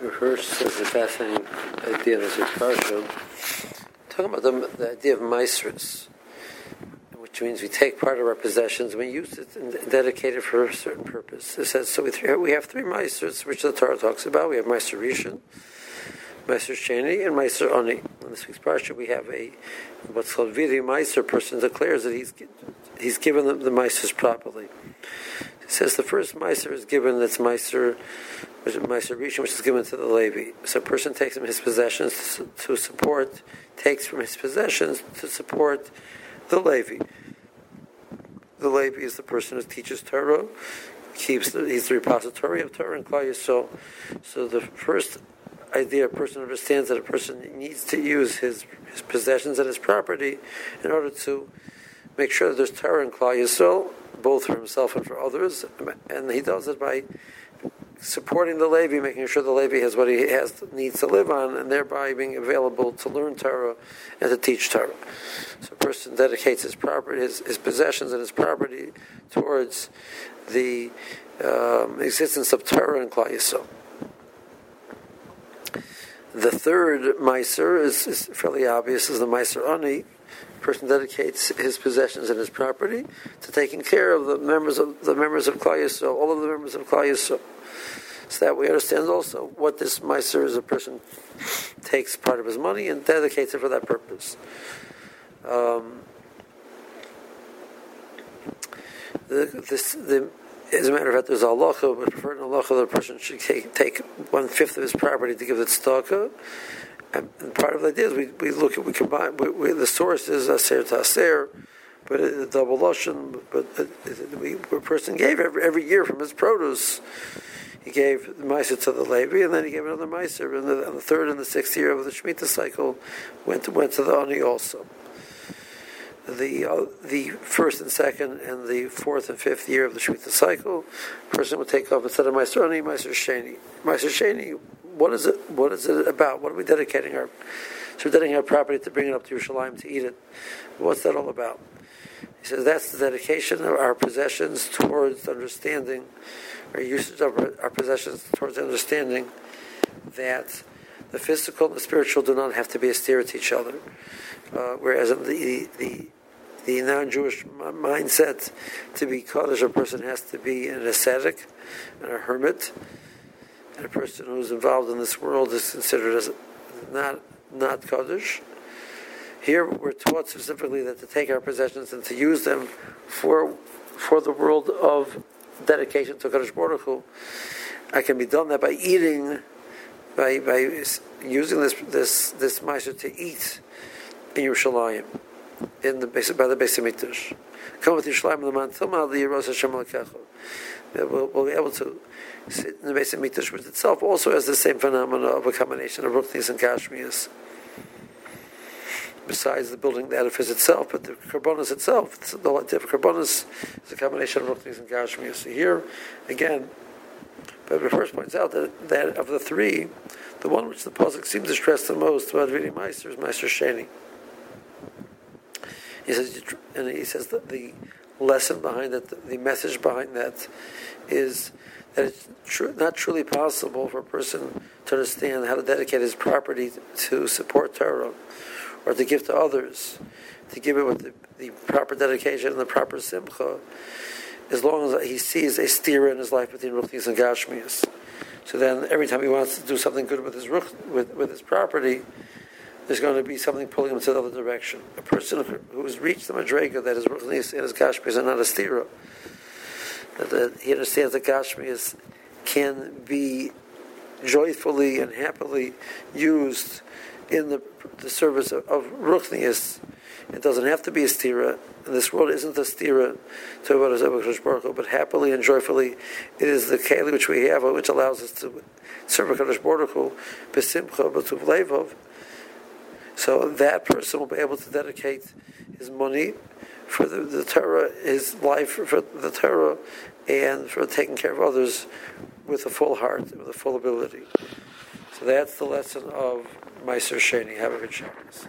Hirsch says a fascinating idea in this parsha, talking about the, the idea of maisros, which means we take part of our possessions and we use it and dedicate it for a certain purpose. It says so. We, we have three maisros, which the Torah talks about. We have Meiser Rishon, Meiser Sheni, and Meiser Oni. In this week's parsha, we have a what's called Vidui Meiser person declares that he's he's given the, the meisers properly. Says the first meiser is given that's is Meiser Rishon, which is given to the Levi. So a person takes from his possessions to support, takes from his possessions to support the Levi. The Levi is the person who teaches Torah, keeps the, he's the repository of Torah and Klal Yisrael. So the first idea a person understands that a person needs to use his, his possessions and his property in order to make sure that there's Torah and Klal Yisrael, both for himself and for others, and he does it by supporting the Levi, making sure the Levi has what he has needs to live on, and thereby being available to learn Torah and to teach Torah. So a person dedicates his property, his, his possessions and his property towards the um, existence of Torah and Klal Yisrael. The third Meiser is, is, fairly obvious, is the Meiser Ani. Person dedicates his possessions and his property to taking care of the members of the members of Klal all of the members of Klal Yisrael so that we understand also what this Meiser is a person takes part of his money and dedicates it for that purpose. Um, the, this, the, as a matter of fact, there's a halacha, but preferred halacha that a person should take, take one fifth of his property to give it tzedakah. And, part of the idea is we, we look at we combine we, we, the source is aser to aser, but the double lotion. But we, a person gave every, every year from his produce he gave the Meiser to the Levi, and then he gave another Meiser. And the, the, third and the sixth year of the Shemitah cycle went to, went to the Ani also. The uh, the first and second and the fourth and fifth year of the Shemitah cycle, person would take off instead of Meiser Ani, Meiser Sheni. Meiser Sheni, what is it? What is it about? What are we dedicating our? So we're dedicating our property to bring it up to Yerushalayim to eat it. What's that all about? He says that's the dedication of our possessions towards understanding our usage of our, possessions towards understanding that the physical and the spiritual do not have to be austere to each other. Uh, whereas the, the, the non-Jewish mindset, to be Kaddish, a person has to be an ascetic and a hermit, a person who's involved in this world is considered as not not Kaddish. Here we're taught specifically that to take our possessions and to use them for for the world of dedication to Kadosh Baruch Hu, I can be done that by eating, by by using this this this to eat in Yerushalayim, in the base by the base of Mikdash. Come with Yerushalayim the man Tilma the Yeros Hashem Lekecho. We'll, we'll be able to sit in the base of Mikdash, which itself also has the same phenomena of a combination of Ruchnis and Gashmias besides the building the edifice itself, but the Karbonis itself, it's the Karbonis is a combination of Ruchnis and Gashmi. So here, again, but the first points out that, that of the three, the one which the Pasuk seems to stress the most about reading Meiser is Meiser Sheni. He says, and he says that the lesson behind that, the message behind that is that it's tr- not truly possible for a person to understand how to dedicate his property to support Torah or to give to others, to give it with the, the proper dedication and the proper simcha, as long as he sees a stira in his life between ruchnis and gashmias. So then, every time he wants to do something good with his ruch, with, with his property, there's going to be something pulling him to the other direction. A person who has reached the madrega that is ruchnis and his gashmias are not a stira, that, he understands that gashmias can be joyfully and happily used in the, the service of, of Ruchnius. It doesn't have to be a stira. And this world isn't a stira to Baruch but happily and joyfully, it is the keli which we have, which allows us to serve Hakadosh Baruch Hu, besimcha, b'tuv levov. So that person will be able to dedicate his money for the, the Torah, his life for the Torah, and for taking care of others with a full heart, and with a full ability. So that's the lesson of Meiser Sheni. Have a good Shabbos.